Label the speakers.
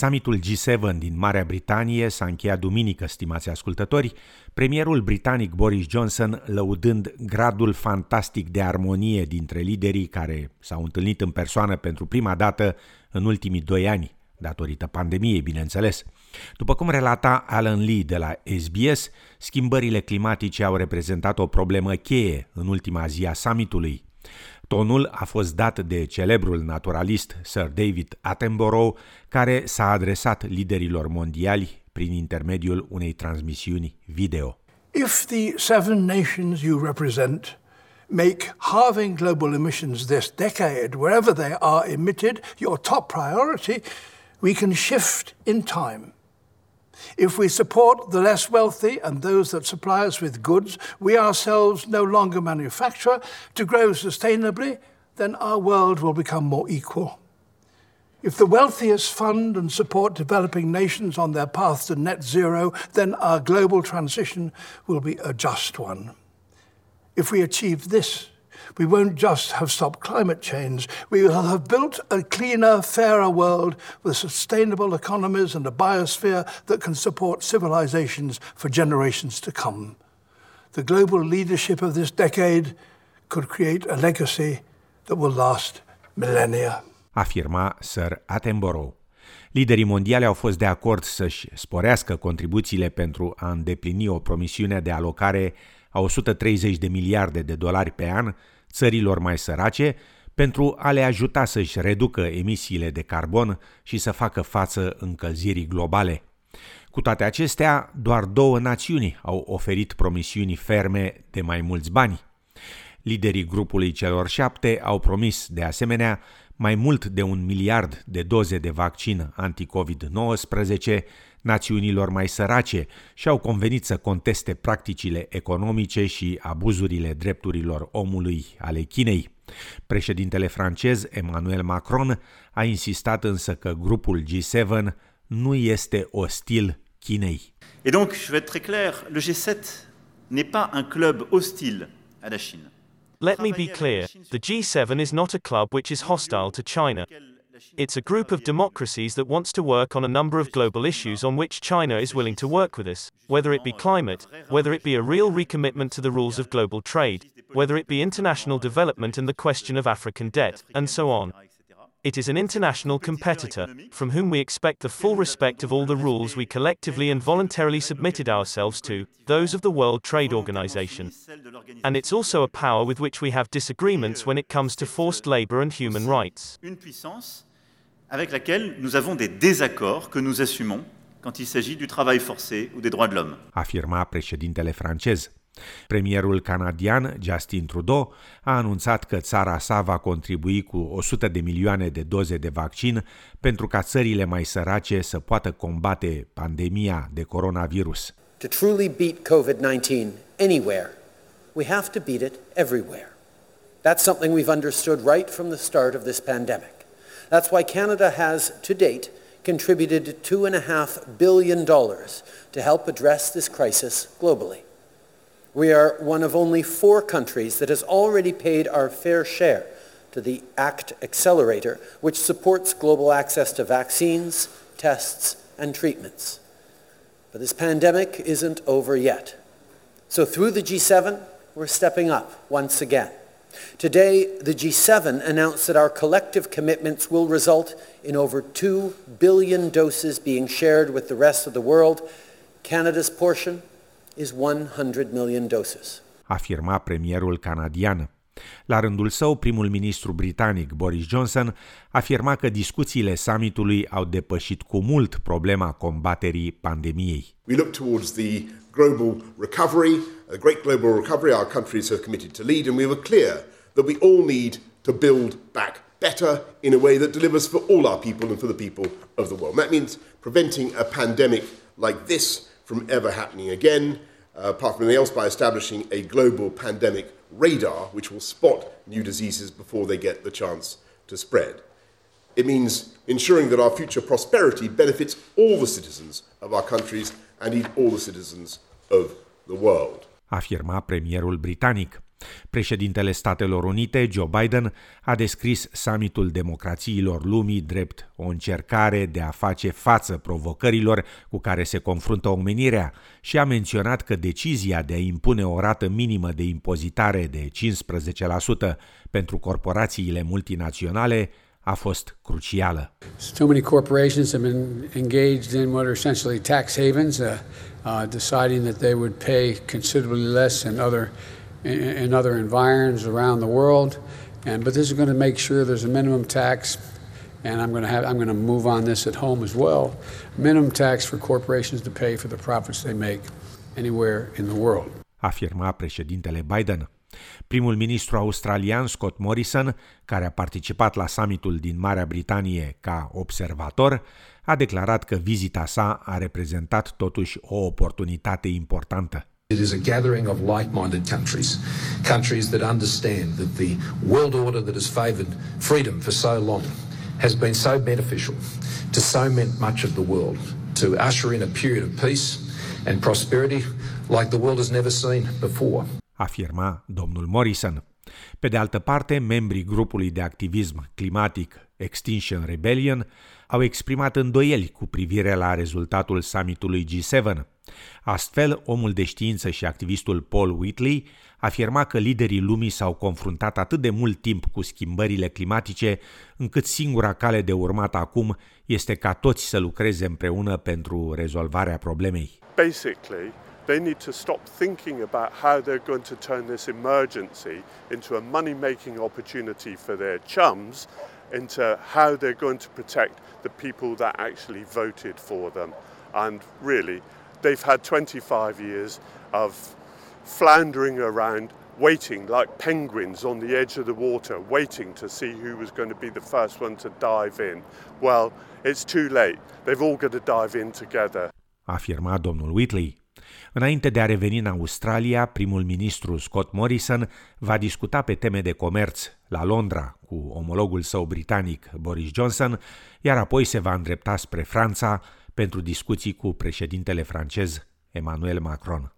Speaker 1: Summitul G7 din Marea Britanie s-a încheiat duminică, stimați ascultători, premierul britanic Boris Johnson lăudând gradul fantastic de armonie dintre liderii care s-au întâlnit în persoană pentru prima dată în ultimii doi ani, datorită pandemiei, bineînțeles. După cum relata Alan Lee de la SBS, schimbările climatice au reprezentat o problemă cheie în ultima zi a summitului, Tonul a fost dat de celebrul naturalist Sir David Attenborough, care s-a adresat liderilor mondiali prin intermediul unei transmisiuni video.
Speaker 2: If the seven nations you represent make halving global emissions this decade, wherever they are emitted, your top priority, we can shift in time. If we support the less wealthy and those that supply us with goods we ourselves no longer manufacture to grow sustainably, then our world will become more equal. If the wealthiest fund and support developing nations on their path to net zero, then our global transition will be a just one. If we achieve this, we won't just have stopped climate change, we will have built a cleaner, fairer world with sustainable economies and a biosphere that can support civilizations for generations to come. The global leadership of this decade could create a legacy that will last millennia.
Speaker 1: Afirma Sir Attenborough. Liderii mondiali au fost de acord să-și sporească contribuțiile pentru a îndeplini o promisiune de alocare a 130 de miliarde de dolari pe an țărilor mai sărace pentru a le ajuta să-și reducă emisiile de carbon și să facă față încălzirii globale. Cu toate acestea, doar două națiuni au oferit promisiuni ferme de mai mulți bani. Liderii grupului celor șapte au promis, de asemenea, mai mult de un miliard de doze de vaccin anti-COVID-19 națiunilor mai sărace și au convenit să conteste practicile economice și abuzurile drepturilor omului ale Chinei. Președintele francez Emmanuel Macron a insistat însă că grupul G7 nu este ostil Chinei.
Speaker 3: Et donc, je vais être très clair, le G7 n'est pas un club hostile à la Chine.
Speaker 4: Let me be clear the G7 is not a club which is hostile to China. It's a group of democracies that wants to work on a number of global issues on which China is willing to work with us, whether it be climate, whether it be a real recommitment to the rules of global trade, whether it be international development and the question of African debt, and so on. It is an international competitor, from whom we expect the full respect of all the rules we collectively and voluntarily submitted ourselves to, those of the World Trade Organization. And it's also a power with which we have disagreements when it comes to forced labor and human rights.
Speaker 3: Avec laquelle nous avons des désaccords que nous assumons quand il s'agit du travail forcé ou des droits de l'homme.
Speaker 1: Afirma președintele francez. Premierul canadian Justin Trudeau a anunțat că țara sa va contribui cu 100 de milioane de doze de vaccin pentru ca țările mai sărace să poată combate pandemia de coronavirus.
Speaker 5: To truly beat COVID-19 anywhere, we have to beat it everywhere. That's something we've understood right from the start of this pandemic. That's why Canada has, to date, contributed $2.5 billion to help address this crisis globally. We are one of only four countries that has already paid our fair share to the ACT Accelerator, which supports global access to vaccines, tests, and treatments. But this pandemic isn't over yet. So through the G7, we're stepping up once again. Today, the G7 announced that our collective commitments will result in over 2 billion doses being shared with the rest of the world. Canada's portion is 100 million doses.
Speaker 1: Afirma premierul canadian. La rândul său, primul ministru britanic Boris Johnson afirma că discuțiile summitului au depășit cu mult problema combaterii pandemiei.
Speaker 6: We look towards the global recovery, a great global recovery our countries have committed to lead and we were clear that we all need to build back better in a way that delivers for all our people and for the people of the world. That means preventing a pandemic like this from ever happening again, uh, apart from anything else, by establishing a global pandemic radar which will spot new diseases before they get the chance to spread. It means ensuring that our future prosperity benefits all the citizens of our countries and indeed all the citizens of the world.
Speaker 1: Afirma premierul britanic. Președintele Statelor Unite, Joe Biden, a descris summitul democrațiilor lumii drept o încercare de a face față provocărilor cu care se confruntă omenirea și a menționat că decizia de a impune o rată minimă de impozitare de 15% pentru corporațiile multinaționale a fost crucială.
Speaker 7: Too many corporations have been engaged in what are essentially tax havens, uh, uh, deciding that they would pay considerably less in other in, in other environs around the world. And but this is going to make sure there's a minimum tax, and I'm going to have I'm going to move on this at home as well. Minimum tax for corporations to pay for the profits they make anywhere in the world.
Speaker 1: Afirma președintele Biden. Primul ministru australian Scott Morrison, care a participat la summitul din Marea Britanie ca observator, a declarat că vizita sa a reprezentat totuși o oportunitate importantă.
Speaker 8: It is a gathering of like-minded countries, countries that understand that the world order that has favoured freedom for so long has been so beneficial to so much of the world, to usher in a period of peace and prosperity like the world has never seen before.
Speaker 1: Afirma domnul Morrison. Pe de altă parte, membrii grupului de activism climatic Extinction Rebellion au exprimat îndoieli cu privire la rezultatul summitului G7. Astfel, omul de știință și activistul Paul Whitley afirma că liderii lumii s-au confruntat atât de mult timp cu schimbările climatice, încât singura cale de urmat acum este ca toți să lucreze împreună pentru rezolvarea problemei.
Speaker 9: Basically, they need to stop thinking about how they're going to turn this emergency into a money making opportunity for their chums, into how they're going to protect the people that actually voted for them. And really, they've had 25 years of floundering around, waiting like penguins on the edge of the water, waiting to see who was going to be the first one to dive in. Well, it's too late. They've all got to dive in together.
Speaker 1: Afirma domnul Whitley. Înainte de a reveni în Australia, primul ministru Scott Morrison va discuta pe teme de comerț la Londra cu omologul său britanic Boris Johnson, iar apoi se va îndrepta spre Franța pentru discuții cu președintele francez Emmanuel Macron.